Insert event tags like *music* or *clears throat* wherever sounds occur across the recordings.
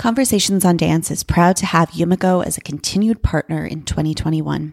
Conversations on Dance is proud to have Yumiko as a continued partner in 2021.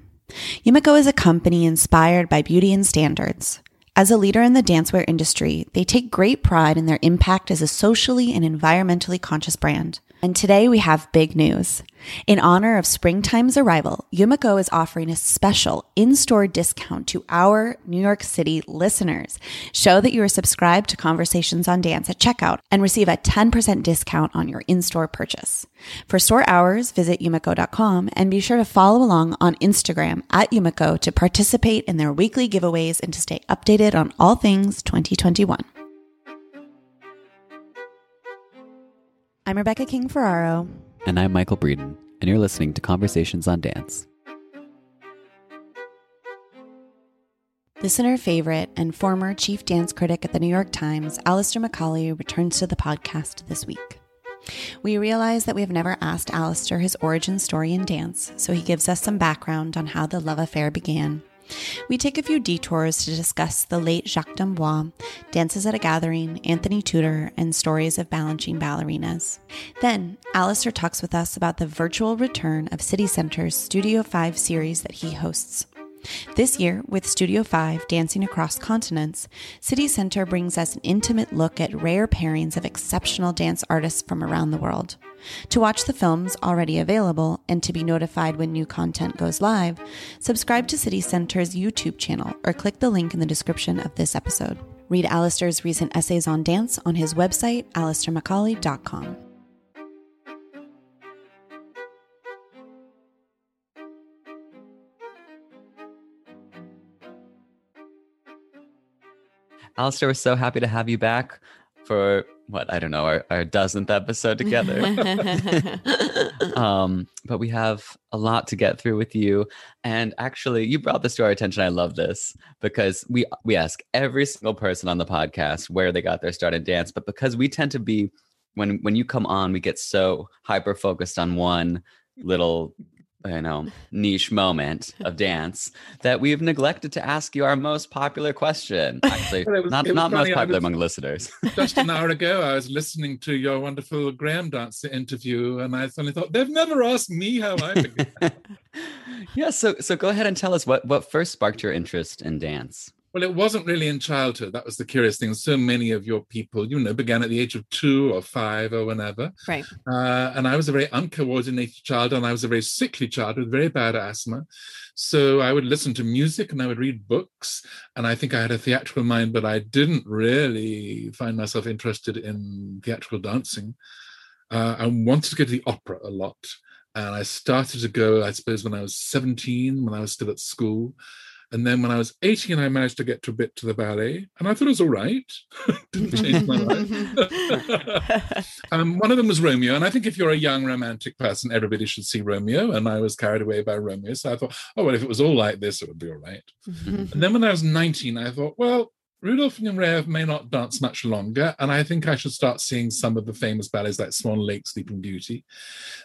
Yumiko is a company inspired by beauty and standards. As a leader in the dancewear industry, they take great pride in their impact as a socially and environmentally conscious brand. And today we have big news. In honor of springtime's arrival, Yumiko is offering a special in-store discount to our New York City listeners. Show that you are subscribed to Conversations on Dance at checkout and receive a 10% discount on your in-store purchase. For store hours, visit yumiko.com and be sure to follow along on Instagram at Yumiko to participate in their weekly giveaways and to stay updated on all things 2021. I'm Rebecca King Ferraro. And I'm Michael Breeden, and you're listening to Conversations on Dance. Listener favorite and former chief dance critic at the New York Times, Alastair Macaulay, returns to the podcast this week. We realize that we have never asked Alastair his origin story in dance, so he gives us some background on how the love affair began. We take a few detours to discuss the late Jacques d'Amboise, dances at a gathering, Anthony Tudor, and stories of Balanchine ballerinas. Then, Alastair talks with us about the virtual return of City Center's Studio 5 series that he hosts. This year, with Studio 5 dancing across continents, City Center brings us an intimate look at rare pairings of exceptional dance artists from around the world. To watch the films already available and to be notified when new content goes live, subscribe to City Center's YouTube channel or click the link in the description of this episode. Read Alastair's recent essays on dance on his website, alastairmacaulay.com. Alastair, we're so happy to have you back for what I don't know our, our dozenth episode together. *laughs* um, but we have a lot to get through with you, and actually, you brought this to our attention. I love this because we we ask every single person on the podcast where they got their start in dance, but because we tend to be when when you come on, we get so hyper focused on one little you know niche moment of dance that we've neglected to ask you our most popular question. *laughs* Actually was- not, not most funny, popular was- among listeners. *laughs* Just an hour ago, I was listening to your wonderful Graham Dancer interview, and I suddenly thought they've never asked me how I *laughs* began. yeah so so go ahead and tell us what what first sparked your interest in dance well, it wasn't really in childhood. That was the curious thing. So many of your people, you know, began at the age of two or five or whenever. Right. Uh, and I was a very uncoordinated child, and I was a very sickly child with very bad asthma. So I would listen to music and I would read books. And I think I had a theatrical mind, but I didn't really find myself interested in theatrical dancing. Uh, I wanted to go to the opera a lot. And I started to go, I suppose, when I was 17, when I was still at school. And then when I was 18, I managed to get to a bit to the ballet, and I thought it was all right. *laughs* Didn't change my life. *laughs* um, one of them was Romeo, and I think if you're a young romantic person, everybody should see Romeo. And I was carried away by Romeo, so I thought, oh well, if it was all like this, it would be all right. And then when I was 19, I thought, well, Rudolf and Nureyev may not dance much longer, and I think I should start seeing some of the famous ballets like Swan Lake, Sleeping Beauty.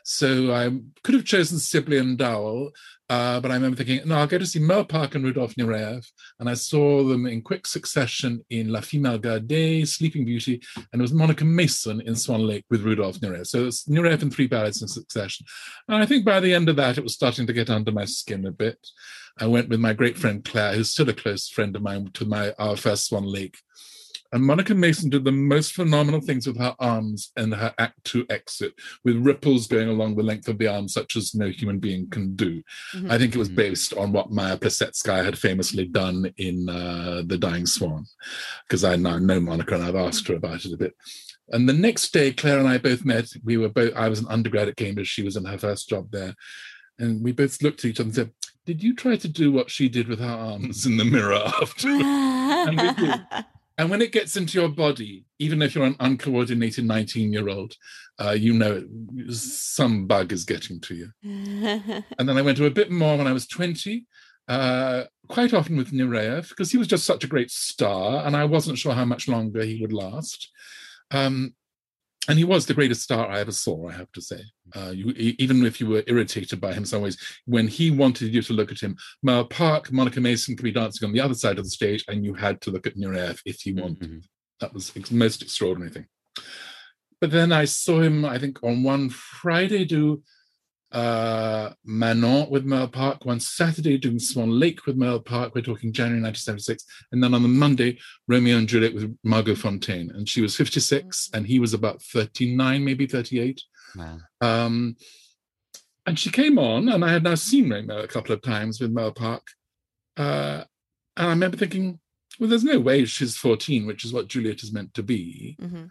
So I could have chosen Sibley and Dowell, uh, but I remember thinking, no, I'll go to see Merle Park and Rudolf Nureyev. And I saw them in quick succession in La Fille Mal Gardée, Sleeping Beauty, and it was Monica Mason in Swan Lake with Rudolf Nureyev. So it's Nureyev in three ballets in succession. And I think by the end of that, it was starting to get under my skin a bit. I went with my great friend Claire, who's still a close friend of mine, to my our first Swan Lake. And Monica Mason did the most phenomenal things with her arms and her act two exit, with ripples going along the length of the arm, such as no human being can do. Mm-hmm. I think it was mm-hmm. based on what Maya Plisetskaya had famously done in uh, The Dying Swan, because I now know Monica and I've asked her about it a bit. And the next day, Claire and I both met. We were both, I was an undergrad at Cambridge, she was in her first job there. And we both looked at each other and said, did you try to do what she did with her arms in the mirror after? *laughs* and, and, when it gets into your body, even if you're an uncoordinated 19 year old, uh, you know some bug is getting to you. *laughs* and then I went to a bit more when I was 20, uh, quite often with Nureyev, because he was just such a great star, and I wasn't sure how much longer he would last. Um, and he was the greatest star I ever saw, I have to say. Uh, you, even if you were irritated by him some ways, when he wanted you to look at him, Merle Park, Monica Mason could be dancing on the other side of the stage, and you had to look at Nureyev if you wanted. Mm-hmm. That was the most extraordinary thing. But then I saw him, I think, on one Friday do uh, Manon with Merle Park, one Saturday doing Swan Lake with Merle Park. We're talking January 1976. And then on the Monday, Romeo and Juliet with Margot Fonteyn. And she was 56 and he was about 39, maybe 38. Wow. Um, and she came on, and I had now seen Romeo a couple of times with Merle Park. Uh, and I remember thinking, well, there's no way she's 14, which is what Juliet is meant to be. Mm-hmm.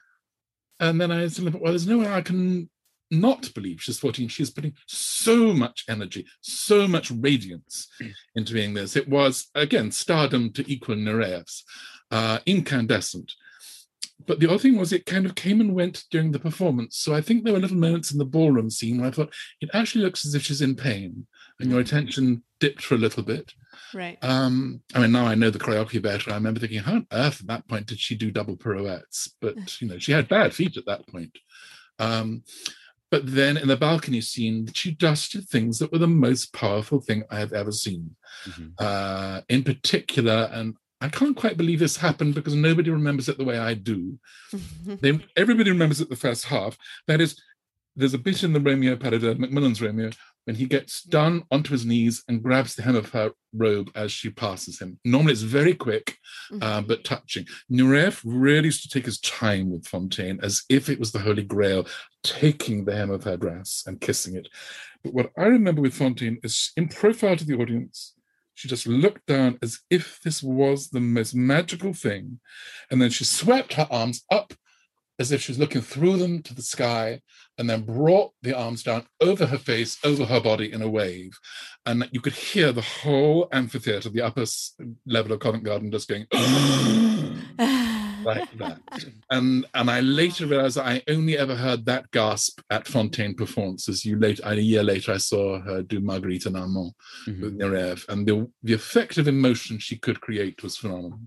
And then I said, well, there's no way I can not believe she's 14. She's putting so much energy, so much radiance *clears throat* into being this. It was, again, stardom to equal Nureyev's, uh, incandescent. But the other thing was it kind of came and went during the performance. So I think there were little moments in the ballroom scene where I thought, it actually looks as if she's in pain. And your mm. attention dipped for a little bit. Right. Um, I mean, now I know the choreography better. I remember thinking, how on earth at that point did she do double pirouettes? But, you know, she had bad feet at that point. Um, but then in the balcony scene, she just did things that were the most powerful thing I have ever seen. Mm-hmm. Uh, in particular, and I can't quite believe this happened because nobody remembers it the way I do. *laughs* they, everybody remembers it the first half. That is, there's a bit in the Romeo parody, MacMillan's Romeo, when he gets down onto his knees and grabs the hem of her robe as she passes him. Normally it's very quick, uh, mm-hmm. uh, but touching. Nureyev really used to take his time with Fonteyn as if it was the Holy Grail, taking the hem of her dress and kissing it. But what I remember with Fonteyn is in profile to the audience, she just looked down as if this was the most magical thing. And then she swept her arms up as if she was looking through them to the sky and then brought the arms down over her face, over her body in a wave. And you could hear the whole amphitheater, the upper level of Covent Garden, just going like *laughs* that. And and I later realized I only ever heard that gasp at Fonteyn performances. You late a year later, I saw her do Marguerite and Armand mm-hmm. with Nureyev, and the the effect of emotion she could create was phenomenal.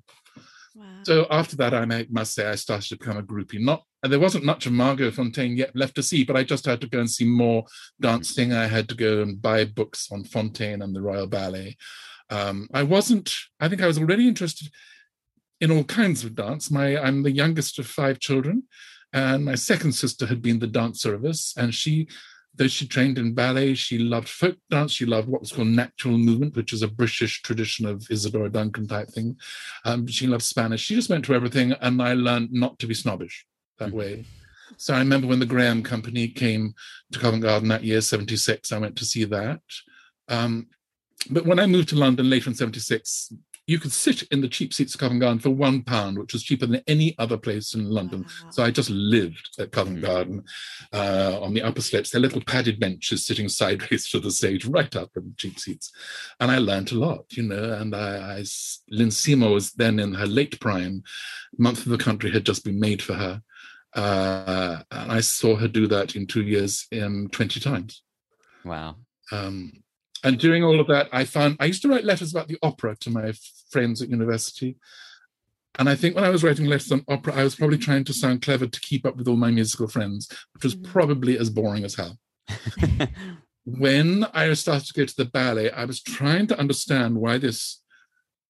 So after that, I must say I started to become a groupie. Not and there wasn't much of Margot Fonteyn yet left to see, but I just had to go and see more dancing. I had to go and buy books on Fonteyn and the Royal Ballet. Um, I wasn't. I think I was already interested in all kinds of dance. My I'm the youngest of five children, and my second sister had been the dancer of us, and she though she trained in ballet, she loved folk dance. She loved what was called natural movement, which is a British tradition of Isadora Duncan type thing. Um, she loved Spanish. She just went to everything, and I learned not to be snobbish that mm-hmm. way. So I remember when the Graham Company came to Covent Garden that year, 76, I went to see that. Um, but when I moved to London later in 76, you could sit in the cheap seats at Covent Garden for one pound, which was cheaper than any other place in London. Wow. So I just lived at Covent mm. Garden uh, on the upper steps. They're little padded benches sitting sideways *laughs* to the stage, right up in the cheap seats. And I learned a lot, you know. And I, I Lynn Seymour was then in her late prime. Month of the Country had just been made for her. Uh, and I saw her do that in two years um, 20 times. Wow. Um, and doing all of that, I found I used to write letters about the opera to my friends at university. And I think when I was writing letters on opera, I was probably trying to sound clever to keep up with all my musical friends, which was mm. probably as boring as hell. *laughs* when I started to go to the ballet, I was trying to understand why this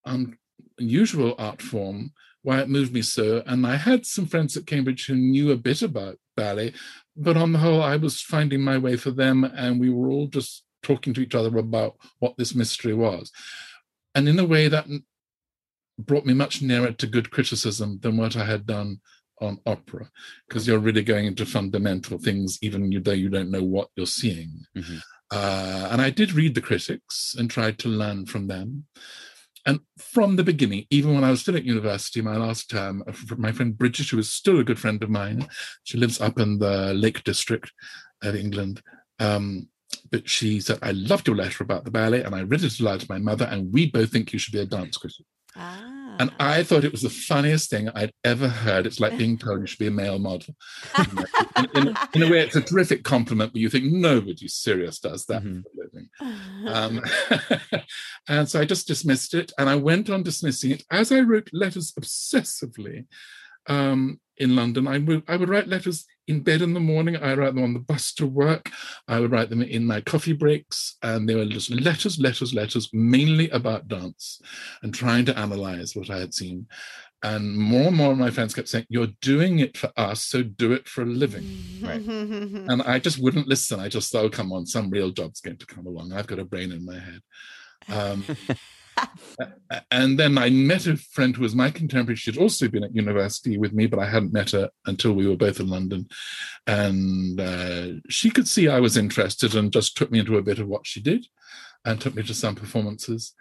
unusual art form, why it moved me so. And I had some friends at Cambridge who knew a bit about ballet, but on the whole, I was finding my way for them, and we were all just talking to each other about what this mystery was. And in a way that brought me much nearer to good criticism than what I had done on opera, because you're really going into fundamental things, even though you don't know what you're seeing. Mm-hmm. Uh, and I did read the critics and tried to learn from them. And from the beginning, even when I was still at university, my last term, my friend Bridget, who is still a good friend of mine, she lives up in the Lake District of England. Um, but she said, I loved your letter about the ballet, and I read it aloud to my mother, and we both think you should be a dance critic. Ah. And I thought it was the funniest thing I'd ever heard. It's like being told you should be a male model. in, in, in, a way, it's a terrific compliment, but you think nobody serious does that mm-hmm. for a living. Um, *laughs* and so I just dismissed it, and I went on dismissing it as I wrote letters obsessively um, in London. I would I would write letters in bed in the morning. I write them on the bus to work. I would write them in my coffee breaks, and they were just letters, letters, letters, mainly about dance, and trying to analyze what I had seen. And more and more of my friends kept saying, "You're doing it for us, so do it for a living." right. *laughs* and I just wouldn't listen. I just thought, oh, "Come on, some real job's going to come along. I've got a brain in my head." Um, *laughs* and then I met a friend who was my contemporary. She'd also been at university with me, but I hadn't met her until we were both in London. And uh, she could see I was interested and just took me into a bit of what she did and took me to some performances.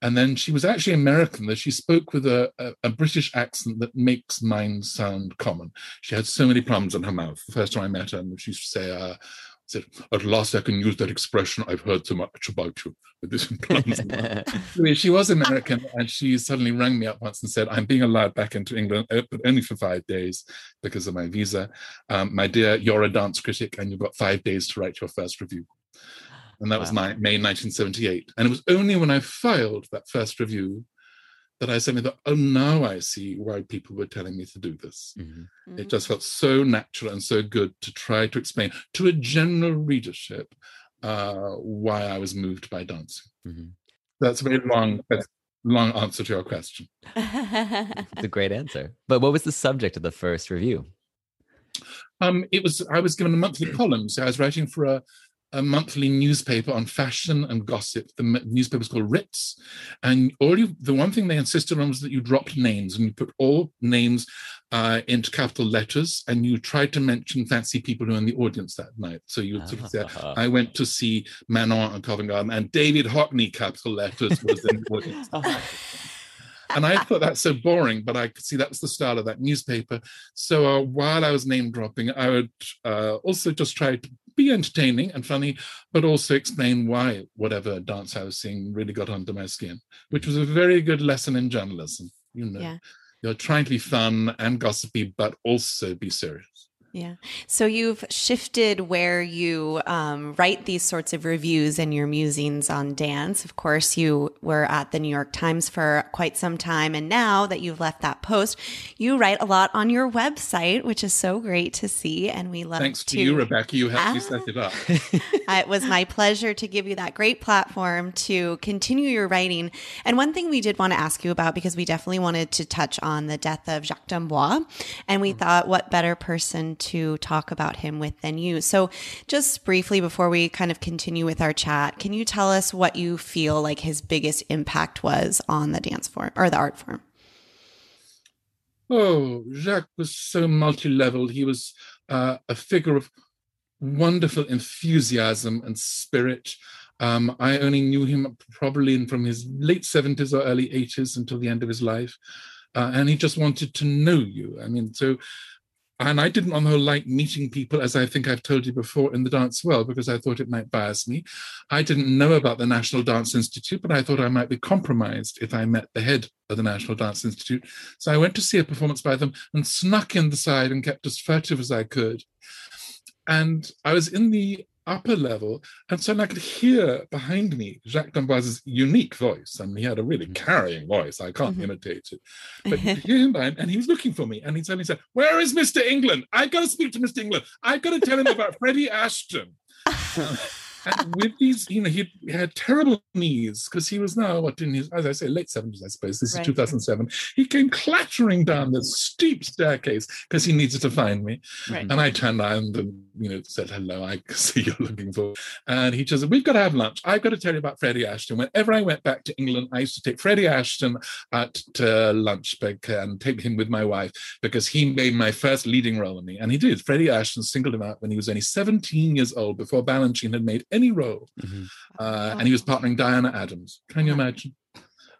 And then she was actually American, though she spoke with a, a, a, British accent that makes mine sound common. She had so many plums in her mouth. The first time I met her, and she used to say, uh, said, at last I can use that expression. I've heard so much about you. With *laughs* this *laughs* she was American, and she suddenly rang me up once and said, "I'm being allowed back into England, uh, but only for five days because of my visa. Um, my dear, you're a dance critic, and you've got five days to write your first review." And that wow. was my, May 1978. And it was only when I filed that first review that I suddenly thought, oh, now I see why people were telling me to do this. Mm-hmm. Mm-hmm. It just felt so natural and so good to try to explain to a general readership uh, why I was moved by dancing. Mm-hmm. That's a very long, long answer to your question. it's a great answer. But what was the subject of the first review? Um, it was I was given a monthly column, so I was writing for a a monthly newspaper on fashion and gossip. The newspaper was called Ritz, and all you, the one thing they insisted on was that you dropped names and you put all names uh, into capital letters, and you tried to mention fancy people who were in the audience that night. So you would sort of say, "I went to see Manon and Covent Garden," and David Hockney, capital letters, was in the *laughs* audience. and I thought that's so boring, but I could see that was the style of that newspaper. So uh, while I was name dropping, I would uh, also just try to be entertaining and funny, but also explain why whatever dance I was seeing really got under my skin, which was a very good lesson in journalism. You know, yeah. you're trying to be fun and gossipy, but also be serious. Yeah. So you've shifted where you um, write these sorts of reviews and your musings on dance. Of course, you were at the New York Times for quite some time. And now that you've left that post, you write a lot on your website, which is so great to see. And we love it. Thanks to, to you, Rebecca. You helped ah. me set it up. *laughs* *laughs* it was my pleasure to give you that great platform to continue your writing. And one thing we did want to ask you about, because we definitely wanted to touch on the death of Jacques d'Amboise. And we mm-hmm. thought, what better person to talk about him with than you. So, just briefly before we kind of continue with our chat, can you tell us what you feel like his biggest impact was on the dance form or the art form? Oh, Jacques was so multi leveled. He was uh, a figure of wonderful enthusiasm and spirit. Um, I only knew him probably from his late 70s or early 80s until the end of his life. Uh, and he just wanted to know you. I mean, so and I didn't on the whole like meeting people, as I think I've told you before, in the dance world because I thought it might bias me. I didn't know about the National Dance Institute, but I thought I might be compromised if I met the head of the National Dance Institute. So I went to see a performance by them and snuck in the side and kept as furtive as I could. And I was in the upper level, and so I could hear behind me Jacques d'Amboise's unique voice. Mean, he had a really Mhm. carrying voice. I can't Mhm. imitate it. *laughs* But hear him behind, and he was looking for me, and he suddenly said, Where is Mr. England? I've got to speak to Mr. England. I've got to tell him about Freddie Ashton. *laughs* and with these, you know, he had terrible knees because he was now what in his, as I say, late seventies, I suppose. This Right. is two thousand seven. He came clattering down the steep staircase because he needed to find me. Right. And I turned around and you know said hello. I *laughs* see you're looking for. And he just said, "We've got to have lunch. I've got to tell you about Freddie Ashton. Whenever I went back to England, I used to take Freddie Ashton out to uh, lunch bec- and take him with my wife because he made my first leading role in me. And he did. Freddie Ashton singled him out when he was only 17 years old before Balanchine had made any role. Mhm. Uh, and he was partnering Diana Adams. Can you imagine?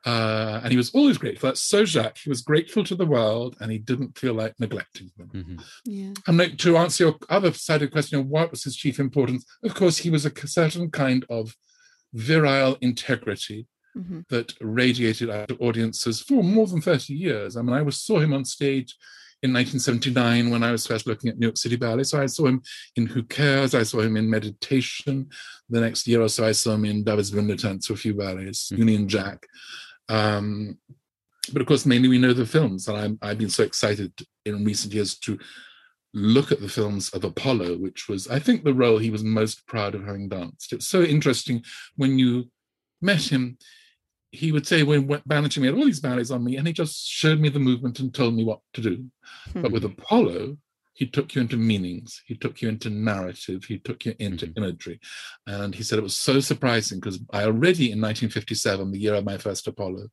Uh, and he was always grateful. That's so Jacques. He was grateful to the world and he didn't feel like neglecting them. Mhm. Yeah. And like, to answer your other side of the question of what was his chief importance, of course, he was a certain kind of virile integrity Mhm. that radiated out to audiences for more than 30 years. I mean, I was saw him on stage in 1979 when I was first looking at New York City Ballet. So I saw him in Who Cares? I saw him in Meditation. The next year or so, I saw him in Davidsbündlertänze, a few ballets, Mhm. Union Jack. Um, but of course, mainly we know the films, and I'm, I've been so excited in recent years to look at the films of Apollo, which was, I think, the role he was most proud of having danced. It's so interesting when you met him. He would say, when Balanchine had all these ballets on me, and he just showed me the movement and told me what to do. But with Apollo, he took you into meanings, he took you into narrative, he took you into Mhm. imagery. And he said it was so surprising because I already in 1957, the year of my first Apollo,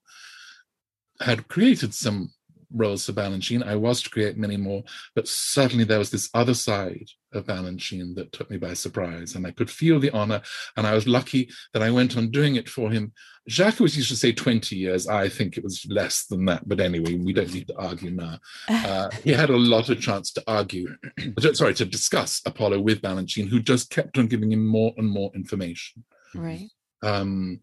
had created some roles for Balanchine. I was to create many more, but certainly there was this other side of Balanchine that took me by surprise. And I could feel the honor. And I was lucky that I went on doing it for him. Jacques was used to say 20 years. I think it was less than that. But anyway, we don't need to argue now. *laughs* Uh, he had a lot of chance to argue, *clears throat* sorry, to discuss Apollo with Balanchine, who just kept on giving him more and more information. Right. Um,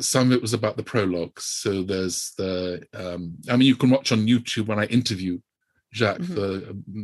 some of it was about the prologues. So there's the, um, I mean, you can watch on YouTube when I interview Jacques, Mhm. the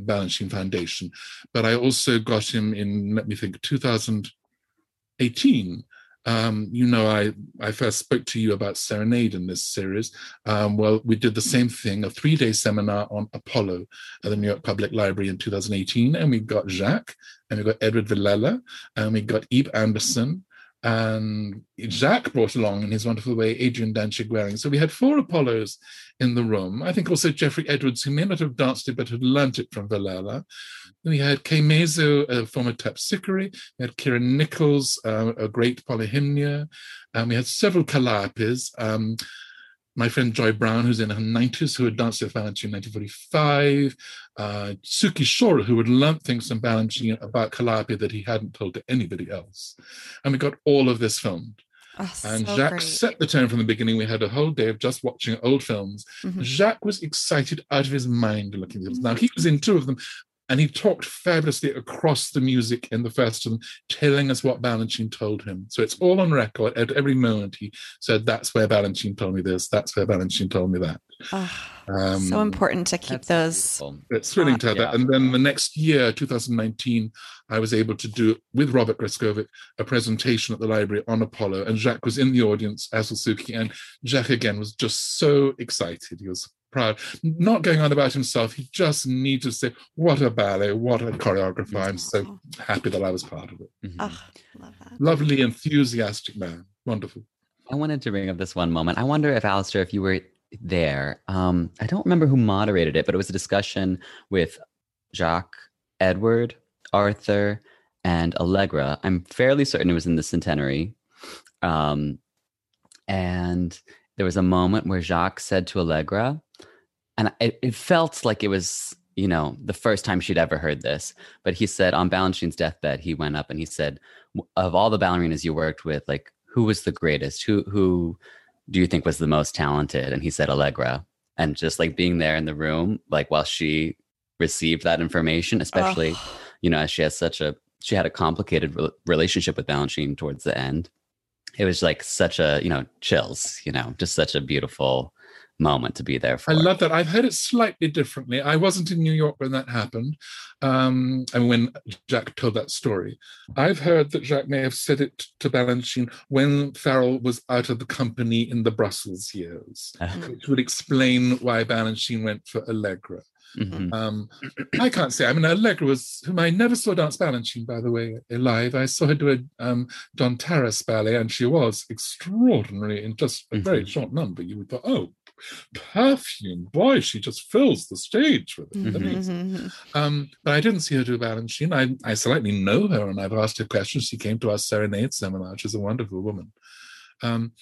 Balanchine Foundation, but I also got him in, let me think, 2018. Um, you know, I, I first spoke to you about Serenade in this series. Um, well, we did the same thing, a three day seminar on Apollo at the New York Public Library in 2018. And we got Jacques, and we got Edward Villella, and we got Eve Anderson, and Jacques brought along in his wonderful way Adrian Danchig Waring. So we had four Apollos in the room. I think also Jeffrey Edwards, who may not have danced it, but had learnt it from Villella. We had Kay Mazzo, a former terpsichore. We had Kyra Nichols, uh, a great polyhymnia. Um, we had several Calliopes. Um, my friend Joy Brown, who's in her 90s, who had danced with Balanchine in 1945. Uh, Suki Schorer, who had learnt things from Balanchine about Calliope that he hadn't told to anybody else. And we got all of this filmed. Oh, And so Jacques great. set the tone from the beginning. We had a whole day of just watching old films. Mhm. Jacques was excited out of his mind looking at them. Now, he was in two of them, and he talked fabulously across the music in the first of telling us what Balanchine told him. So it's all on record. At every moment, he said, That's where Balanchine told me this, that's where Balanchine told me that. Oh, Um, so important to keep those. beautiful. it's thrilling to have Yeah. that. And then the next year, 2019, I was able to do with Robert Greskovic a presentation at the library on Apollo, and Jacques was in the audience as was Suki, and Jacques again was just so excited. He was proud, not going on about himself. He just needed to say, "What a ballet! What a choreographer! I'm so happy that I was part of it." Mhm. Oh, love that. Lovely, enthusiastic man, wonderful. I wanted to bring up this one moment. I wonder if Alastair, if you were there, um, I don't remember who moderated it, but it was a discussion with Jacques, Edward, Arthur, and Allegra. I'm fairly certain it was in the centenary. Um, and there was a moment where Jacques said to Allegra, and it, it felt like it was, you know, the first time she'd ever heard this, but he said on Balanchine's deathbed, he went up and he said, of all the ballerinas you worked with, like who was the greatest? Who who do you think was the most talented? And he said Allegra. And just like being there in the room, like while she received that information, especially, Oh, you know, as she has such a she had a complicated re- relationship with Balanchine towards the end. It was like such a, you know, chills, you know, just such a beautiful moment to be there for. I love that. I've heard it slightly differently. I wasn't in New York when that happened, um, and when Jacques told that story. I've heard that Jacques may have said it to Balanchine when Farrell was out of the company in the Brussels years, *laughs* which would explain why Balanchine went for Allegra. Mhm. Um, I can't say. I mean, Allegra was, whom I never saw dance Balanchine, by the way, live. I saw her do a um, John Taras ballet, and she was extraordinary in just a very Mhm. short number. You would thought, oh, perfume, boy, she just fills the stage with it. Amazing. Um, but I didn't see her do Balanchine. I, I slightly know her, and I've asked her questions. She came to our serenade seminar. She's a wonderful woman. Um,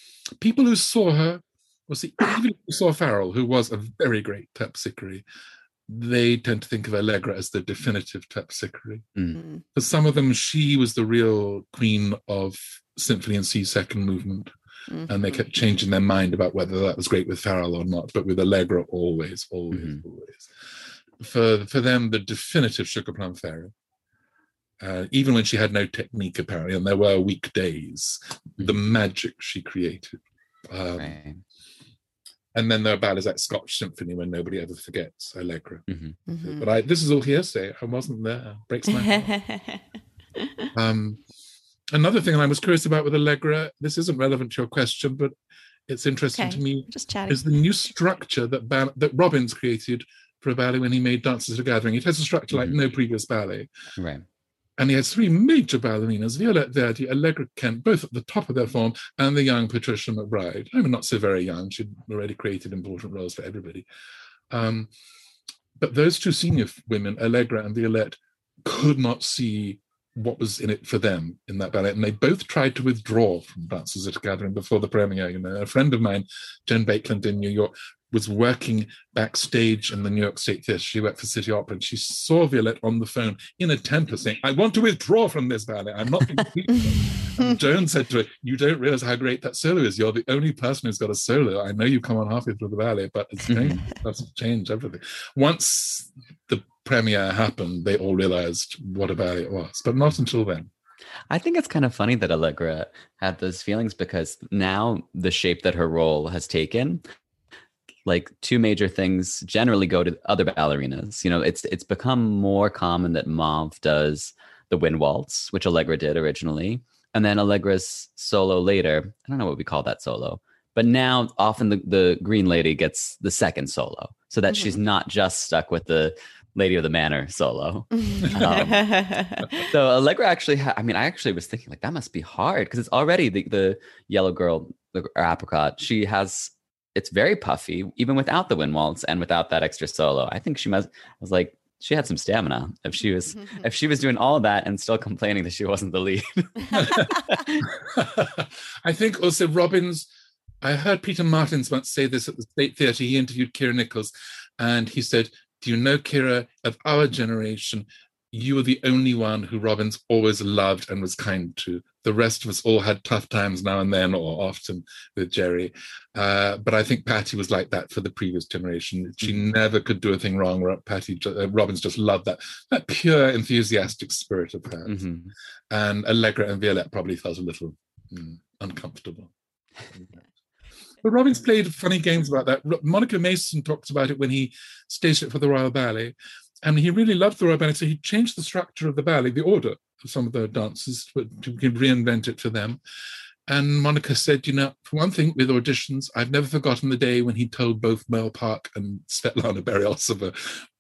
people who saw her, well, see, even if you saw Farrell, who was a very great terpsichore, they tend to think of Allegra as the definitive terpsichore. Mm. For some of them, she was the real queen of Symphony in C second movement. And they kept changing their mind about whether that was great with Farrell or not. But with Allegra, always, always, Mhm. always. For for them, the definitive Sugar Plum Fairy. Uh, even when she had no technique, apparently, and there were weak days, the magic she created. Um, Right. And then there are ballets like Scotch Symphony when nobody ever forgets Allegra. Mhm. Mm-hmm. But I, this is all hearsay. I wasn't there. Breaks my heart. *laughs* Um, another thing I was curious about with Allegra, this isn't relevant to your question, but it's interesting Okay. to me, Just chatting. is the new structure that ball- that Robbins created for a ballet when he made Dances at a Gathering. It has a structure like Mhm. no previous ballet. Right. And he has three major ballerinas, Violette Verdy, Allegra Kent, both at the top of their form, and the young Patricia McBride. I mean, not so very young. She'd already created important roles for everybody. Um, but those two senior women, Allegra and Violette, could not see what was in it for them in that ballet. And they both tried to withdraw from Dances at a Gathering before the premiere. You know, a friend of mine, Jen Bakeland in New York, was working backstage in the New York State Theatre. She worked for City Opera and she saw Violette on the phone in a temper saying, I want to withdraw from this ballet. I'm not going to keep it." *laughs* And Joan said to her, You don't realize how great that solo is. You're the only person who's got a solo. I know you come on halfway through the ballet, but it's going to change everything. Once the premiere happened, they all realized what a ballet it was, but not until then. I think it's kind of funny that Allegra had those feelings because now the shape that her role has taken, like two major things generally go to other ballerinas. You know, it's it's become more common that Mauve does the wind waltz, which Allegra did originally, and then Allegra's solo later. I don't know what we call that solo, but now often the, the Green Lady gets the second solo, so that mm-hmm. she's not just stuck with the Lady of the Manor solo. *laughs* Um, so Allegra actually, ha- I mean, I actually was thinking like that must be hard because it's already the, the yellow girl, the or apricot. She has, it's very puffy even without the wind waltz and without that extra solo. I think she must. I was like, she had some stamina if she was *laughs* if she was doing all of that and still complaining that she wasn't the lead. *laughs* I think also Robbins. I heard Peter Martins once say this at the State Theatre. He interviewed Kyra Nichols, and he said, "Do you know, Kyra, of our generation, you were the only one who Robbins always loved and was kind to. The rest of us all had tough times now and then, or often with Jerry. Uh, but I think Patty was like that for the previous generation. She never could do a thing wrong. Patty uh, Robbins just loved that that pure enthusiastic spirit of hers." Mhm. and Allegra and Violette probably felt a little mm, uncomfortable. *laughs* but Robbins played funny games about that. Monica Mason talks about it when he staged it for the Royal Ballet. And he really loved the Royal Ballet, so he changed the structure of the ballet, the order of some of the dances, to, reinvent it for them. And Monica said, you know, for one thing, with auditions, I've never forgotten the day when he told both Merle Park and Svetlana Beriosova,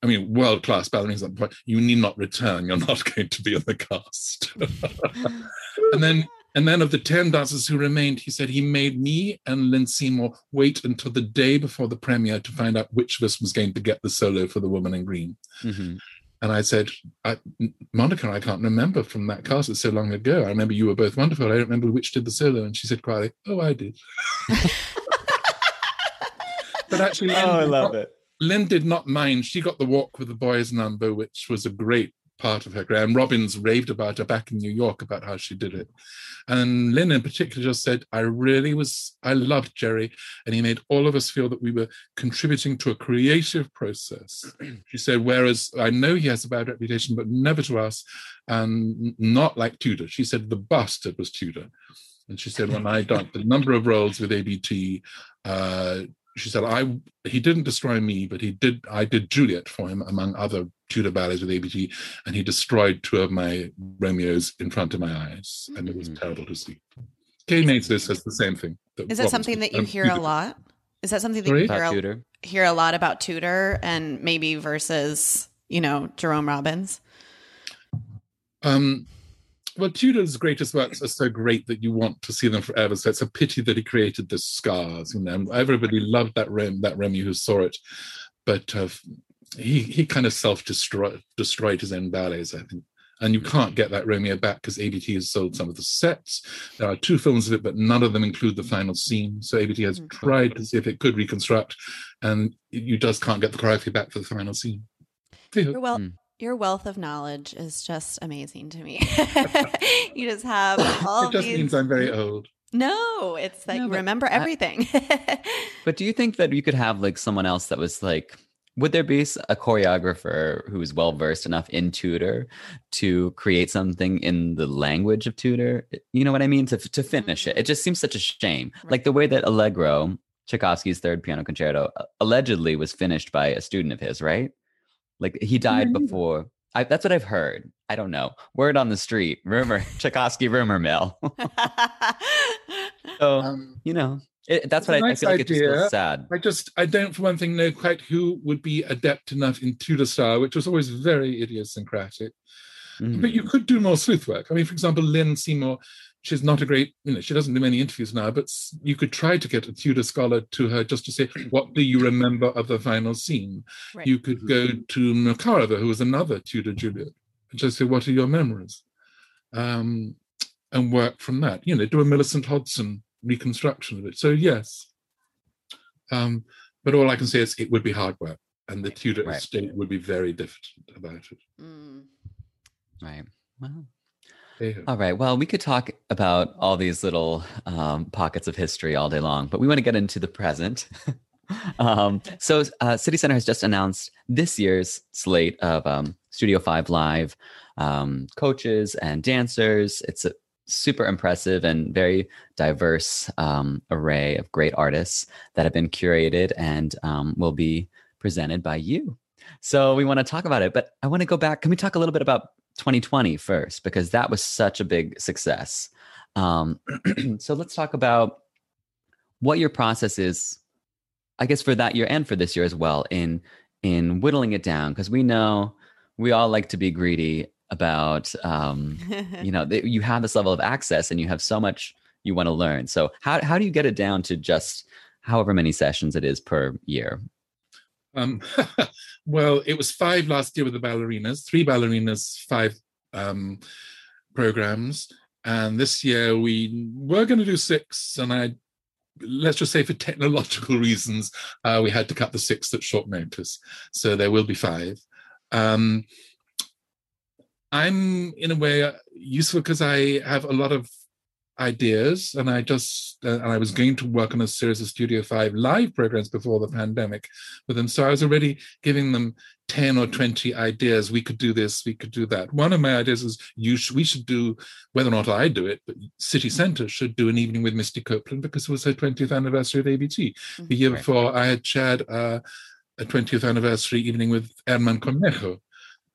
I mean, world-class ballerinas at the point, you need not return. You're not *laughs* going to be in the cast. *laughs* and then and then of the 10 dancers who remained, he said he made me and Lynn Seymour wait until the day before the premiere to find out which of us was going to get the solo for the woman in green. Mhm. And I said, I, Monica, I can't remember from that cast. It's so long ago. I remember you were both wonderful. I don't remember which did the solo. And she said quietly, Oh, I did. *laughs* but actually, Lynn, Oh, I love not- it. Lynn did not mind. She got the walk with the boys number, which was a great part of her. And Robbins raved about her back in New York about how she did it. And Lynn in particular just said, I really was, I loved Jerry. And he made all of us feel that we were contributing to a creative process. *clears throat* she said, whereas I know he has a bad reputation, but never to us, and not like Tudor. She said, the bastard was Tudor. And she said, when I done the number of roles with ABT, uh, she said, I he didn't destroy me, but he did I did Juliet for him among other Tudor ballets with ABT, and he destroyed two of my Romeos in front of my eyes, and it was Mhm. terrible to see. Kay Maidsley says the same thing. Is that something that you hear a lot? Is that something that Sorry? you hear About a, Tudor. hear a lot about Tudor and maybe versus, you know, Jerome Robbins? Um, well, Tudor's greatest works are so great that you want to see them forever. So it's a pity that he created the scars. You know, everybody loved that Rem, that Remy who saw it, but uh, he he kind of self destroyed destroyed his own ballets, I think. And you can't get that Romeo back because ABT has sold some of the sets. There are two films of it, but none of them include the final scene. So ABT has Mhm. tried to see if it could reconstruct, and you just can't get the choreography back for the final scene. Hey-ho. Your, Mm. Your wealth of knowledge is just amazing to me. *laughs* you just have *coughs* all It just these. means I'm very old. no, it's like No, remember I- everything. *laughs* But do you think that you could have like someone else that was like, would there be a choreographer who's well versed enough in Tudor to create something in the language of Tudor? You know what I mean? To to finish it, it mm-hmm. just seems such a shame. Right. Like the way that Allegro, Tchaikovsky's third piano concerto, allegedly was finished by a student of his, right? Like he died Yeah. before. I, that's what I've heard. I don't know. Word on the street, rumor, *laughs* Tchaikovsky rumor mill. *laughs* so Um, you know, it, that's what a I, nice I feel like. It's just idea. sad. I just, I don't, for one thing, know quite who would be adept enough in Tudor style, which was always very idiosyncratic. Mhm. But you could do more sleuth work. I mean, for example, Lynn Seymour, she's not a great, you know, she doesn't do many interviews now, but you could try to get a Tudor scholar to her just to say, what do you remember of the final scene? Right. You could go to Makarova, who was another Tudor Juliet, and just say, what are your memories? Um, and work from that. You know, do a Millicent Hodson reconstruction of it. So, yes. Um, but all I can say is it would be hard work, and the Tudor Right. estate would be very diffident about it. Mm. Right. Well, All right. Well, we could talk about all these little um, pockets of history all day long, but we want to get into the present. *laughs* um, so, uh, City Center has just announced this year's slate of um, Studio Five Live um, coaches and dancers. It's a super impressive and very diverse um, array of great artists that have been curated and um, will be presented by you. So we want to talk about it, but I want to go back. Can we talk a little bit about 2020 first? Because that was such a big success. Um, *clears throat* so let's talk about what your process is, I guess, for that year and for this year as well, in in whittling it down. Because we know we all like to be greedy about, um, you know, you have this level of access and you have so much you want to learn. So how how do you get it down to just however many sessions it is per year? Um, *laughs* well, it was five last year with the ballerinas, three ballerinas, five um, programs. And this year we were going to do six. And I, let's just say for technological *laughs* reasons, uh, we had to cut the six at short notice. So there will be five. Um, I'm in a way uh, useful because I have a lot of ideas and I just uh, and I was going to work on a series of Studio 5 live programs before the pandemic with them. So I was already giving them 10 or 20 ideas. We could do this we could do that. One of my ideas is you sh- we should do whether or not I do it but City Center should do an evening with Misty Copeland because it was her 20th anniversary of ABT the year Right. before I had chaired uh, a 20th anniversary evening with Herman Cornejo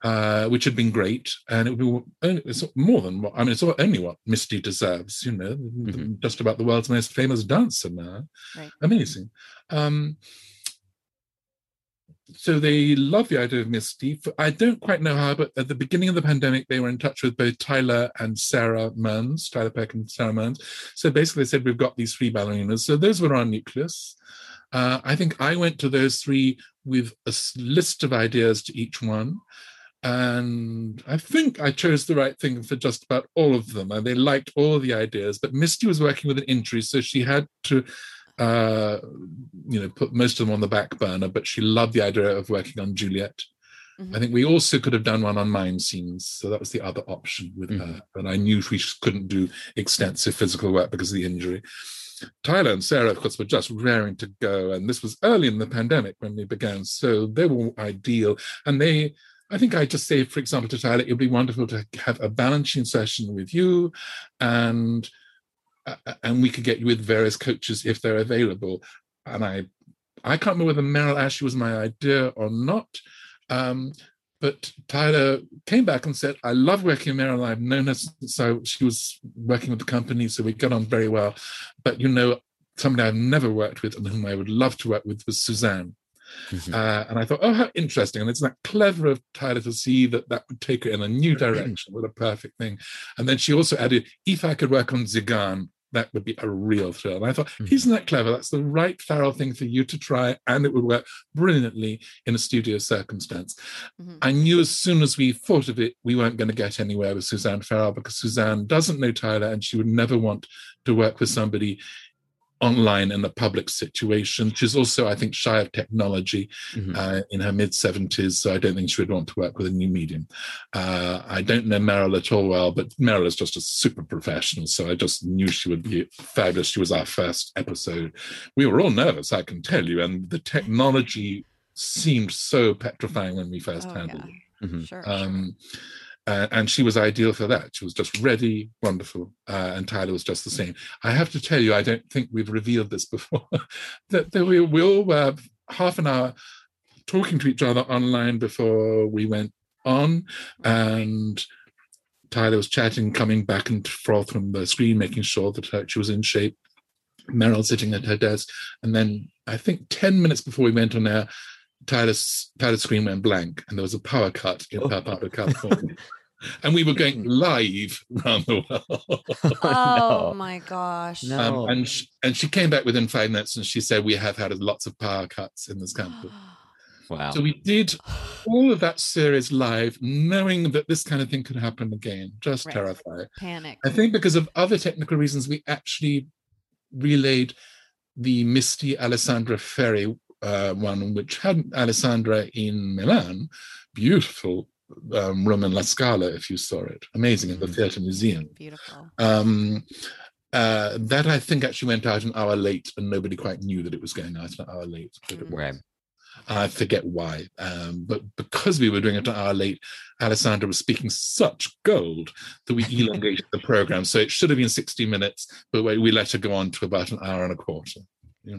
uh, which had been great, and it would be only, it's more than what I mean. It's only what Misty deserves, you know, Mhm. just about the world's most famous dancer now. Right. Amazing. Um, so they love the idea of Misty. I don't quite know how, but at the beginning of the pandemic, they were in touch with both Tiler and Sara Mearns, Tiler Peck and Sara Mearns. So basically, they said we've got these three ballerinas. So those were our nucleus. Uh, I think I went to those three with a list of ideas to each one. And I think I chose the right thing for just about all of them. And they liked all the ideas. But Misty was working with an injury, so she had to, uh, you know, put most of them on the back burner. But she loved the idea of working on Juliet. Mhm. I think we also could have done one on mine scenes. So that was the other option with Mhm. her. And I knew we couldn't do extensive physical work because of the injury. Tiler and Sara, of course, were just raring to go. And this was early in the pandemic when we began. So they were ideal. And they, I think I just say, for example, to Tiler, it would be wonderful to have a balancing session with you and uh, and we could get you with various coaches if they're available. And I I can't remember whether Merrill Ashley was my idea or not. Um, but Tiler came back and said, I love working with Merrill. I've known her since I, she was working with the company, so we got on very well. But you know, somebody I've never worked with and whom I would love to work with was Suzanne. Mm-hmm. Uh, and I thought, oh, how interesting. And it's that clever of Tiler to see that that would take her in a new direction. what a perfect thing. And then she also added, if I could work on Tzigane, that would be a real thrill. And I thought, mm-hmm. isn't that clever? That's the right Farrell thing for you to try, and it would work brilliantly in a studio circumstance. Mm-hmm. I knew as soon as we thought of it, we weren't going to get anywhere with Suzanne Farrell because Suzanne doesn't know Tiler, and she would never want to work with somebody online in a public situation. She's also, I think, shy of technology mm-hmm. uh, in her mid 70s, so I don't think she would want to work with a new medium. Uh, I don't know Merrill at all well, but Merrill is just a super professional, so I just knew she would be fabulous. She was our first episode. We were all nervous, I can tell you, and the technology seemed so petrifying when we first oh, handled yeah. it. Mm-hmm. Sure, um, sure uh, and she was ideal for that. She was just ready, wonderful, uh, and Tiler was just the same. I have to tell you, I don't think we've revealed this before. *laughs* that, that we, we all were half an hour talking to each other online before we went on, and Tiler was chatting, coming back and forth from the screen, making sure that her, she was in shape. Merrill sitting at her desk, and then I think ten minutes before we went on air, Tiler's, Tiler's screen went blank, and there was a power cut in oh. part of California. *laughs* and we were going hmm. live around the world. *laughs* *laughs* oh no. my gosh! No. Um, and she, and she came back within five minutes, and she said we have had lots of power cuts in this country. *gasps* wow! So we did all of that series live, knowing that this kind of thing could happen again. Just right. terrified, panic. I think because of other technical reasons, we actually relayed the Misty Alessandra Ferri uh, one, which had Alessandra in Milan. Beautiful um, Roman La Scala, if you saw it. Amazing in the mm. Theatre Museum. Beautiful. Um, uh, that I think actually went out an hour late, and nobody quite knew that it was going out an hour late. Right. I forget why, um, but because we were doing it an hour late, Alessandra was speaking such gold that we elongated the *laughs* program. So it should have been 60 minutes, but we let her go on to about an hour and a quarter.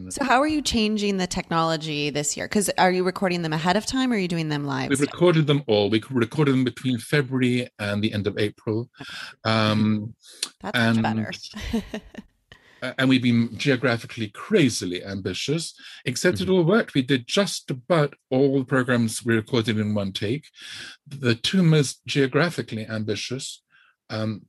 So, how are you changing the technology this year? Because are you recording them ahead of time or are you doing them live? We've recorded them all. We recorded them between February and the end of April. Um, *laughs* That's and, much better. *laughs* and we've been geographically crazily ambitious, except mm-hmm. it all worked. We did just about all the programs we recorded in one take. The two most geographically ambitious um,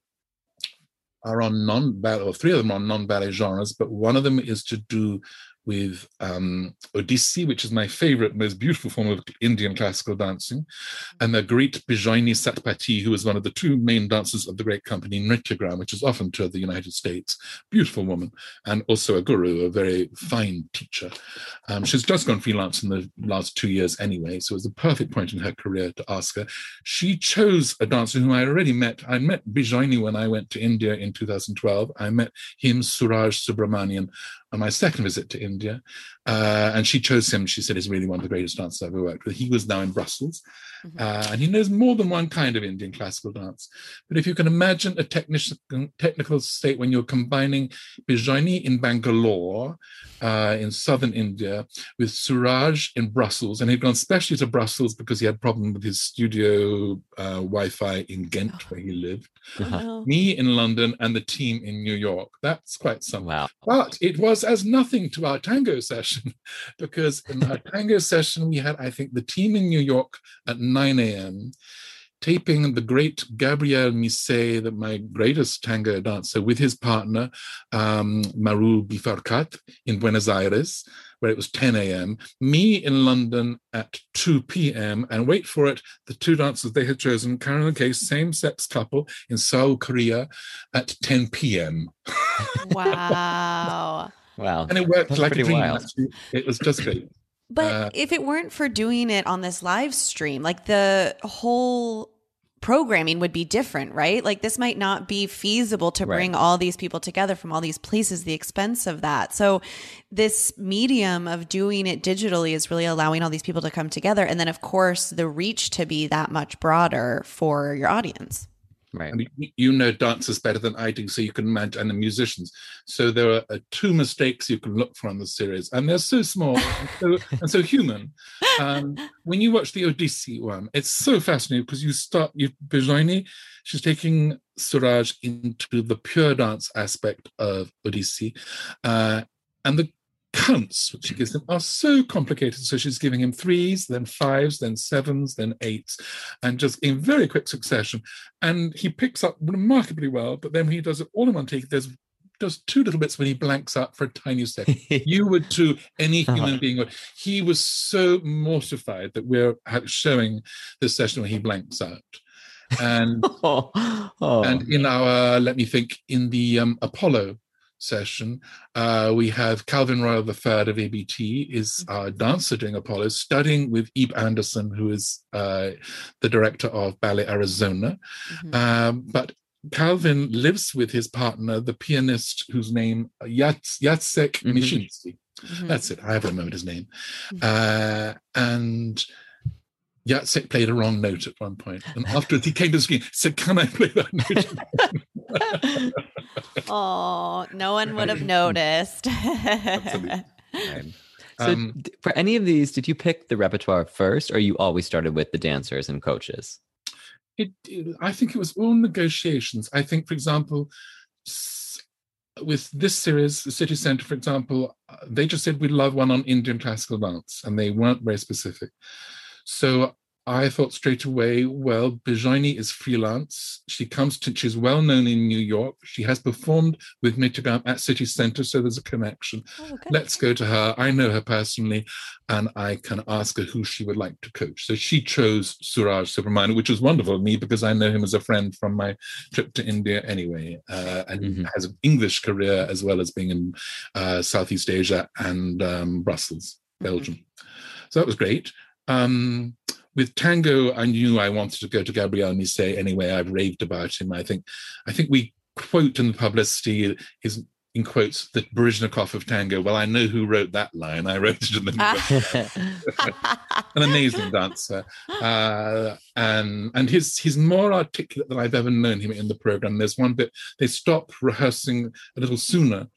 are on non-ballet, or three of them are on non-ballet genres, but one of them is to do with um, Odissi, which is my favorite, most beautiful form of Indian classical dancing, and the great Bijayini Satpathy, who was one of the two main dancers of the great company Nrityagram, which is often toured the United States. Beautiful woman, and also a guru, a very fine teacher. Um, she's just gone freelance in the last two years anyway, so it was a perfect point in her career to ask her. She chose a dancer whom I already met. I met Bijayini when I went to India in 2012. I met him, Suraj Subramanian, on my second visit to India. Uh, and she chose him. She said he's really one of the greatest dancers I've ever worked with. He was now in Brussels, mm-hmm. uh, and he knows more than one kind of Indian classical dance. But if you can imagine a technical technical state when you're combining Bijayini in Bangalore, uh, in southern India, with Suraj in Brussels, and he'd gone specially to Brussels because he had problem with his studio uh, Wi-Fi in Ghent, oh. where he lived. Uh-huh. Me in London, and the team in New York. That's quite something. Wow. But it was as nothing to our tango session session *laughs* because in our tango session, we had, I think, the team in New York at 9 a.m. taping the great Gabriel Missé, the, my greatest tango dancer, with his partner, um, Maru Bifarkat in Buenos Aires where it was 10 a.m., me in London at 2 p.m., and wait for it, the two dancers they had chosen, Karen and Case, same sex couple in Seoul, Korea, at 10 p.m. *laughs* Wow. Wow. And it worked That's like a dream. It was just great. But uh, if it weren't for doing it on this live stream, like the whole programming would be different, right? Like this might not be feasible to bring right. all these people together from all these places, the expense of that. So this medium of doing it digitally is really allowing all these people to come together. And then of course the reach to be that much broader for your audience. Right. Mean, you know dancers better than I do, so you can imagine, and the musicians. So there are uh, two mistakes you can look for on the series, and they're so small and, so, *laughs* and so human. Um, when you watch the Odissi one, it's so fascinating because you start, you Bijayini, she's taking Suraj into the pure dance aspect of Odissi, uh, and the counts which she gives him are so complicated. So she's giving him threes, then fives, then sevens, then eights, and just in very quick succession. And he picks up remarkably well, but then when he does it all in one take, there's just two little bits when he blanks out for a tiny second. *laughs* you would too, any human Uh-huh. being would. He was so mortified that we're showing this session where he blanks out. And oh, *laughs* oh. and in our, let me think, in the um, Apollo session, uh, we have Calvin Royal III of ABT is our dancer doing Apollo, studying with Ib Andersen, who is uh, the director of Ballet Arizona. Mhm. Um, but Calvin lives with his partner, the pianist whose name Yats, Jacek Mhm. Mysinski. Mhm. That's it. I haven't remembered his name. Mhm. Uh, and Jacek played a wrong note at one point. And *laughs* afterwards he came to the screen, said, Can I play that note? *laughs* *laughs* Oh, no one would have *laughs* noticed. Absolutely. Right. So, Um, d- for any of these, did you pick the repertoire first, or you always started with the dancers and coaches? it, it- I think it was all negotiations. I think, for example, s- with this series, the City Centre, for example, uh, they just said we love one on Indian classical dance, and they weren't very specific. So I thought straight away, well, Bijayini is freelance. She comes to, she's well known in New York. She has performed with Nrityagram at City Centre, so there's a connection. Oh, good. Let's go to her. I know her personally, and I can ask her who she would like to coach. So she chose Suraj Subramanian, which was wonderful of me because I know him as a friend from my trip to India anyway, uh, and Mhm. has an English career as well as being in uh, Southeast Asia and um, Brussels, Belgium. So that was great. Um, with tango, I knew I wanted to go to Gabriel Missé anyway. I've raved about him. I think, I think we quote in the publicity his in quotes the Baryshnikov of tango. Well, I know who wrote that line. I wrote it in the *laughs* an amazing dancer, uh, and and he's he's more articulate than I've ever known him in the program. There's one bit they stop rehearsing a little sooner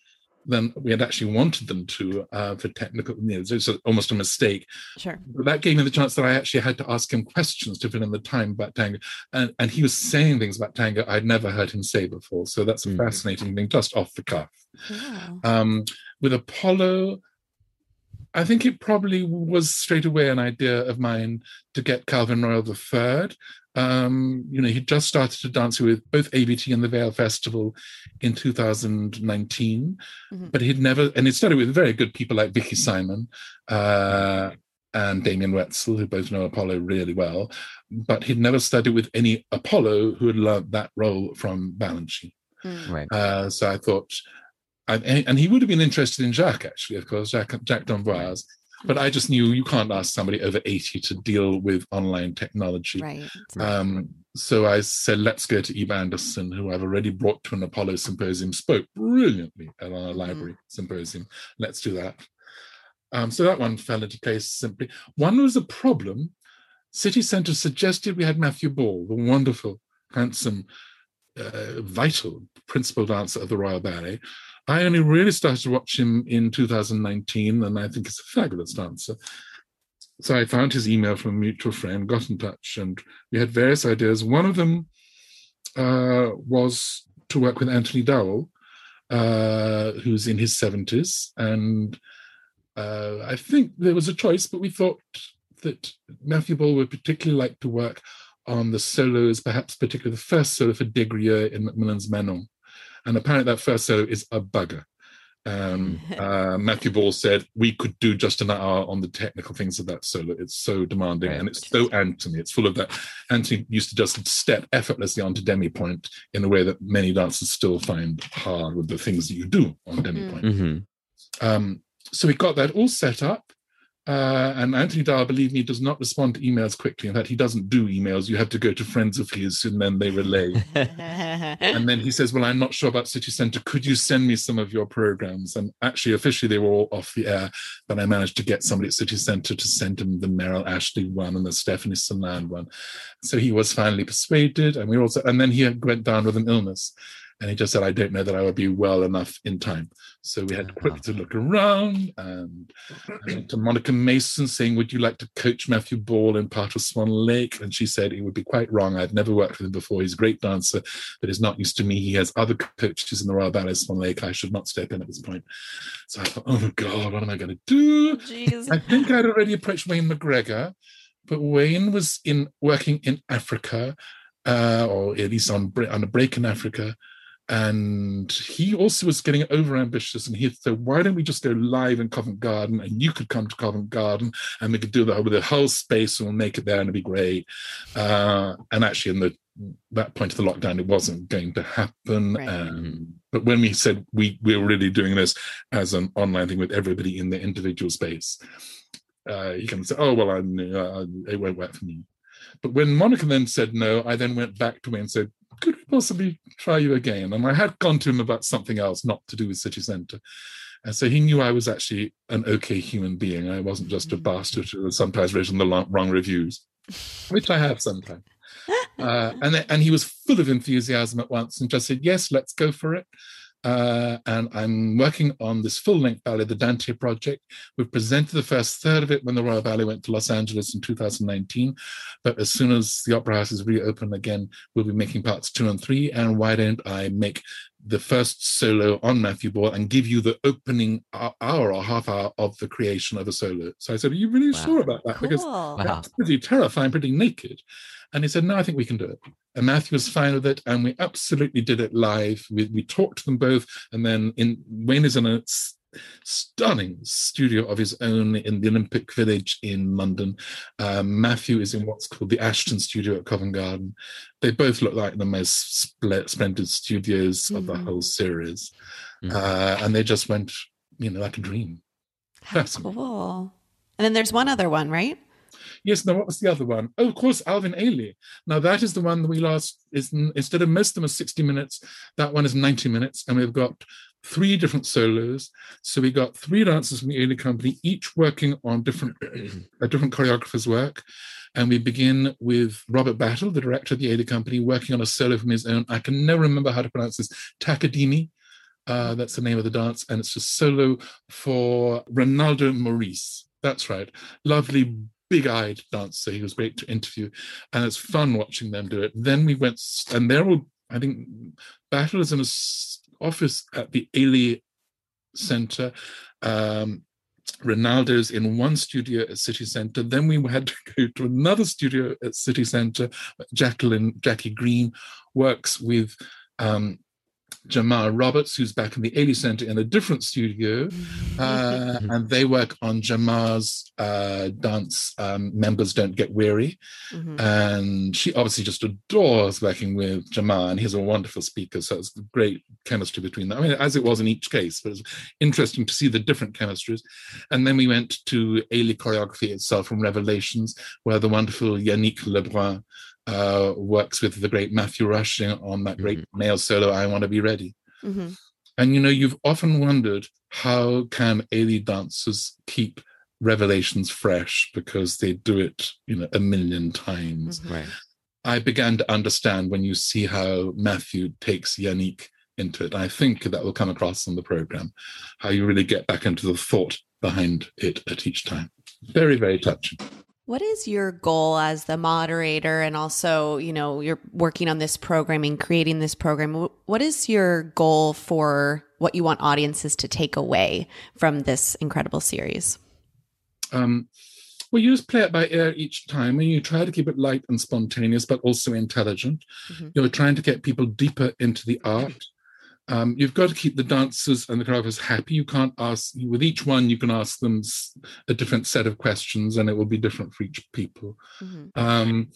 than we had actually wanted them to uh, for technical. You know, so it's almost a mistake. Sure. But that gave me the chance that I actually had to ask him questions to fill in the time about tango, and and he was saying things about tango I'd never heard him say before. So that's a Mm. fascinating thing, just off the cuff. Wow. Um, with Apollo, I think it probably was straight away an idea of mine to get Calvin Royal III. Um, you know, he just started to dance with both ABT and the Vail Festival in 2019, Mhm. but he'd never, and it started with very good people like Vicky Simon uh, and Damian Woetzel, who both know Apollo really well, but he'd never studied with any Apollo who had learned that role from Balanchine. Mm. right. Uh, so I thought, and, and he would have been interested in Jacques, actually, of course, Jacques, Jacques d'Amboise. But I just knew you can't ask somebody over 80 to deal with online technology. Right. Um, so I said, let's go to Ib Andersen, who I've already brought to an Apollo symposium, spoke brilliantly at our Mhm. library symposium. Let's do that. Um, so that one fell into place simply. One was a problem. City Centre suggested we had Matthew Ball, the wonderful, handsome, uh, vital principal dancer of the Royal Ballet. I only really started to watch him in 2019, and I think it's a fabulous dancer. So I found his email from a mutual friend, got in touch, and we had various ideas. One of them uh, was to work with Anthony Dowell, uh, who's in his 70s. And uh, I think there was a choice, but we thought that Matthew Ball would particularly like to work on the solos, perhaps particularly the first solo for Des Grieux in MacMillan's Manon. And apparently that first solo is a bugger. Um, *laughs* uh, Matthew Ball said we could do just an hour on the technical things of that solo. It's so demanding Right. and it's so Anthony. It's full of that. Anthony used to just step effortlessly onto demi pointe in a way that many dancers still find hard with the things that you do on demi Mm. point. hmm Um, so we got that all set up. Uh, and Anthony Dowell, believe me, does not respond to emails quickly. In fact, he doesn't do emails. You have to go to friends of his and then they relay. *laughs* and then he says, Well, I'm not sure about City Center. Could you send me some of your programs? And actually, officially, they were all off the air. But I managed to get somebody at City Center to send him the Merrill Ashley one and the Stephanie Saland one. So he was finally persuaded. And we also, and then he went down with an illness. And he just said, I don't know that I would be well enough in time. So we had quickly to look around and to Monica Mason saying, Would you like to coach Matthew Ball in part of Swan Lake? And she said, It would be quite wrong. I've never worked with him before. He's a great dancer, but he's not used to me. He has other coaches in the Royal Ballet Swan Lake. I should not step in at this point. So I thought, Oh God, what am I going to do? Jeez. I think I'd already approached Wayne McGregor, but Wayne was in working in Africa, uh, or at least on, on a break in Africa and he also was getting over ambitious and he said why don't we just go live in covent garden and you could come to covent garden and we could do that with the whole space and we'll make it there and it'd be great uh, and actually in the that point of the lockdown it wasn't going to happen Right. um, but when we said we we were really doing this as an online thing with everybody in the individual space uh, you can say oh well I, uh, it won't work for me but when Monica then said no, I then went back to him and said, could possibly try you again? And I had gone to him about something else, not to do with City Centre. And so he knew I was actually an okay human being. I wasn't just a bastard who had sometimes written the wrong reviews, which I have sometimes. *laughs* Uh, and, and he was full of enthusiasm at once and just said, yes, let's go for it. Uh, and I'm working on this full length ballet, the Dante Project. We've presented the first third of it when the Royal Ballet went to Los Angeles in 2019. But as soon as the Opera House is reopened again, we'll be making parts two and three. And why don't I make the first solo on Matthew Ball and give you the opening hour or half hour of the creation of a solo? So I said, Are you really Wow. sure about that? Because Wow. that's pretty terrifying, pretty naked. And he said, No, I think we can do it. And Matthew was fine with it. And we absolutely did it live. We, we talked to them both. And then in Wayne is in a stunning studio of his own in the Olympic Village in London. Um, Matthew is in what's called the Ashton Studio at Covent Garden. They both look like the most spl- splendid studios of the Mhm. whole series. Mhm. Uh, and they just went, you know, like a dream. How cool. And then there's one other one, right? Yes, now what was the other one? Oh, of course, Alvin Ailey. Now that is the one that we last is instead of most of them are 60 minutes, that one is 90 minutes, and we've got three different solos. So we got three dancers from the Ailey company, each working on different *clears throat* a different choreographer's work. And we begin with Robert Battle, the director of the Ailey company, working on a solo from his own. I can never remember how to pronounce this. Takademe. Uh, that's the name of the dance, and it's a solo for Renaldo Maurice. That's right. Lovely big-eyed dancer. He was great to interview, and it's fun watching them do it. Then we went, and they're all. I think Battle is in a s- office at the Ailey Center. Um, Renaldo's in one studio at City Center. Then we had to *laughs* go to another studio at City Center. Jacqueline Jackie Green works with um, Jamar Roberts, who's back in the Ailey Center in a different studio, uh, and they work on Jamar's uh, dance. Um, Members don't get weary, Mhm. and she obviously just adores working with Jamar, and he's a wonderful speaker. So it's great chemistry between them. I mean, as it was in each case, but it's interesting to see the different chemistries. And then we went to Ailey choreography itself from Revelations, where the wonderful Yannick Lebrun uh, works with the great Matthew Rushing on that great male solo, I Want to Be Ready. Mhm. And you know, you've often wondered how can Ailey dancers keep revelations fresh because they do it, you know, a million times. Right. I began to understand when you see how Matthew takes Yannick into it. I think that will come across on the program, how you really get back into the thought behind it at each time. Very, very touching. What is your goal as the moderator and also, you know, you're working on this programming, creating this program. What is your goal for what you want audiences to take away from this incredible series? Um, well, you just play it by ear each time, and you try to keep it light and spontaneous, but also intelligent. Mhm. You're trying to get people deeper into the art. Um, you've got to keep the dancers and the choreographers happy. You can't ask with each one. You can ask them a different set of questions, and it will be different for each people. Mm-hmm. Um,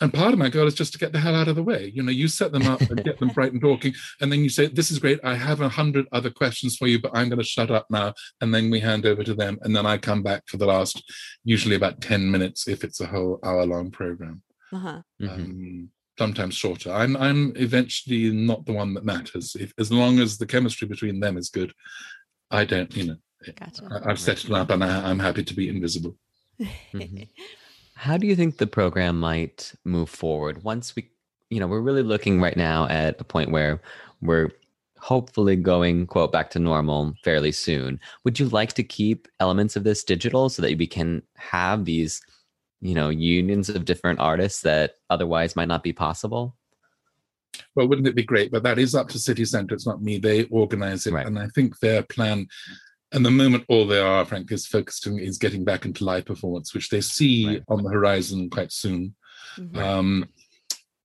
and part of my goal is just to get the hell out of the way. You know, you set them up and get them *laughs* bright and talking, and then you say, "This is great. I have a hundred other questions for you, but I'm going to shut up now." And then we hand over to them, and then I come back for the last, usually about ten minutes if it's a whole hour-long program. Uh-huh. Mm-hmm. Um, sometimes shorter. I'm I'm eventually not the one that matters. If as long as the chemistry between them is good, I don't. You know, gotcha. I, have set it up, and I, I'm happy to be invisible. mm-hmm. How do you think the program might move forward once we, you know, we're really looking right now at a point where we're hopefully going quote back to normal fairly soon. Would you like to keep elements of this digital so that we can have these, you know, unions of different artists that otherwise might not be possible? Well, wouldn't it be great? But that is up to City Centre. It's not me. They organize it, right. and I think their plan and the moment all they are, frankly, is focused on is getting back into live performance, which they see right. on the horizon quite soon. Mm-hmm. Um,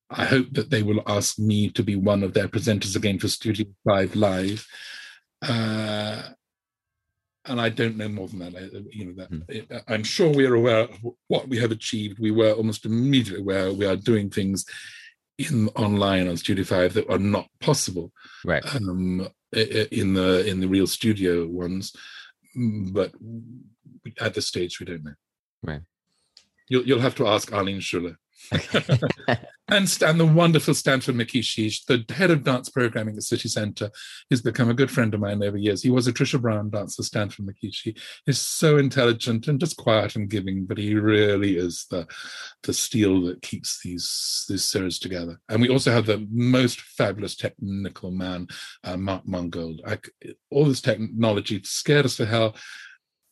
I hope that they will ask me to be one of their presenters again for Studio Five Live. Uh, and I don't know more than that. I, you know, that mm. I'm sure we are aware of what we have achieved. We were almost immediately aware we are doing things in online on Studio Five that are not possible. Right. Um, in the in the real studio ones, but at this stage we don't know. Right. You'll you'll have to ask Arlene Shuler. *laughs* and, and the wonderful Stanford Makishi, the head of dance programming at City Center, has become a good friend of mine over years. He was a Trisha Brown dancer, Stanford Makishi. He's so intelligent and just quiet and giving, but he really is the the steel that keeps these these series together. And we also have the most fabulous technical man, uh, Mark Mangold. I, all this technology scared us to hell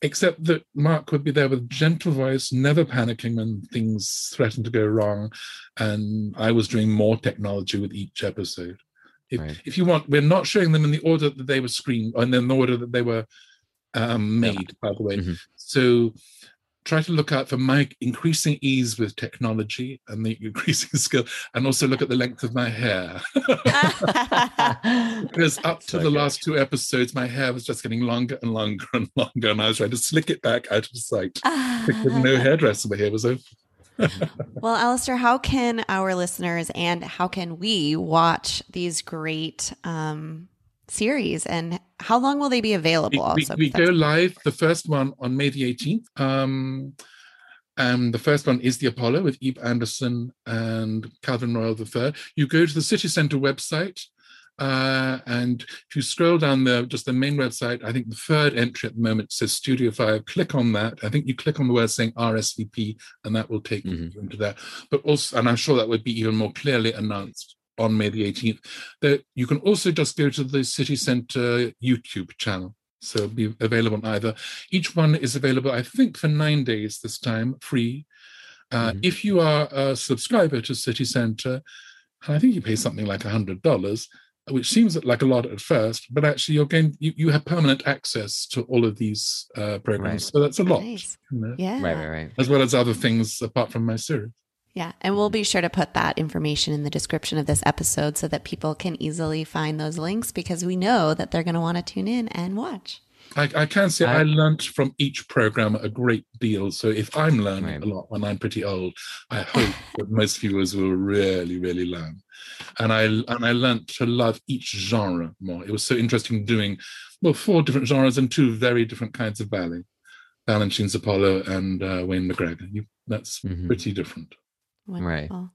except that Mark would be there with gentle voice, never panicking when things threatened to go wrong. And I was doing more technology with each episode. If, right. if you want, we're not showing them in the order that they were screened, and in the order that they were um, made, yeah. by the way. Mm-hmm. So try to look out for my increasing ease with technology and the *laughs* increasing skill, and also look at the length of my hair. *laughs* because up to so the good. last two episodes, my hair was just getting longer and longer and longer, and I was trying to slick it back out of sight. Because no *laughs* hairdresser, my hair was open. well, Alastair, how can our listeners and how can we watch these great um, series and how long will they be available we, also? We, we go live the first one on May the 18th. Um, and the first one is the Apollo with Ib Andersen and Calvin Royal III. You go to the City Centre website, uh, and if you scroll down the just the main website, I think the third entry at the moment says Studio Five. Click on that. I think you click on the word saying RSVP, and that will take mm-hmm. you into that. But also, and I'm sure that would be even more clearly announced on May the 18th. That you can also just go to the City Centre YouTube channel. So be available on either. Each one is available, I think, for nine days this time, free. Uh, mm-hmm. If you are a subscriber to City Centre, and I think you pay something like $100, which seems like a lot at first, but actually you're going, you, you have permanent access to all of these uh, programs. Right. So that's a lot. Nice. You know? Yeah. Right, right, right. As well as other things apart from my series. Yeah. And we'll be sure to put that information in the description of this episode so that people can easily find those links because we know that they're going to want to tune in and watch. I, I can say I, I learned from each program a great deal. So if I'm learning right. a lot when I'm pretty old, I hope *laughs* that most viewers will really, really learn. And I and I learned to love each genre more. It was so interesting doing well four different genres and two very different kinds of ballet. Balanchine's Apollo and uh, Wayne McGregor. You, that's mm-hmm. pretty different. Wonderful. Right.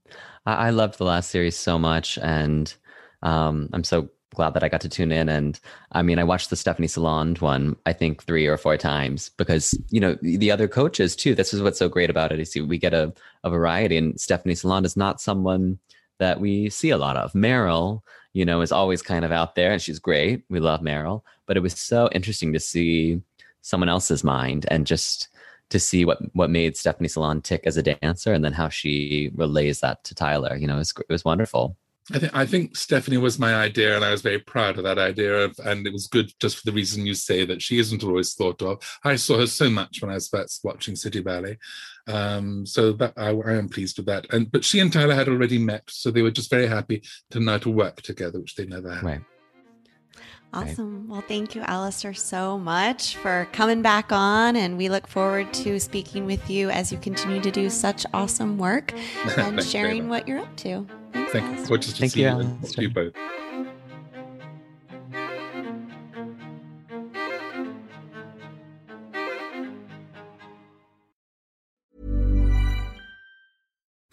I, I loved the last series so much, and um, I'm so glad that I got to tune in. And I mean, I watched the Stephanie Saland one, I think three or four times because, you know, the other coaches too, this is what's so great about it is we get a, a variety and Stephanie Saland is not someone that we see a lot of. Merrill, you know, is always kind of out there and she's great. We love Merrill, but it was so interesting to see someone else's mind and just to see what what made Stephanie Saland tick as a dancer, and then how she relays that to Tiler. You know, it was, it was wonderful. I think I think Stephanie was my idea, and I was very proud of that idea. And it was good just for the reason you say that she isn't always thought of. I saw her so much when I was first watching City Ballet, um, so that I, I, am pleased with that. And but she and Tiler had already met, so they were just very happy to now to work together, which they never had. Right. Awesome. Well, thank you, Alastair, so much for coming back on. And we look forward to speaking with you as you continue to do such awesome work *laughs* and sharing what you're up to. Thanks, Thank you. Alastair. Gorgeous to Thank see you, you. Alastair. you both.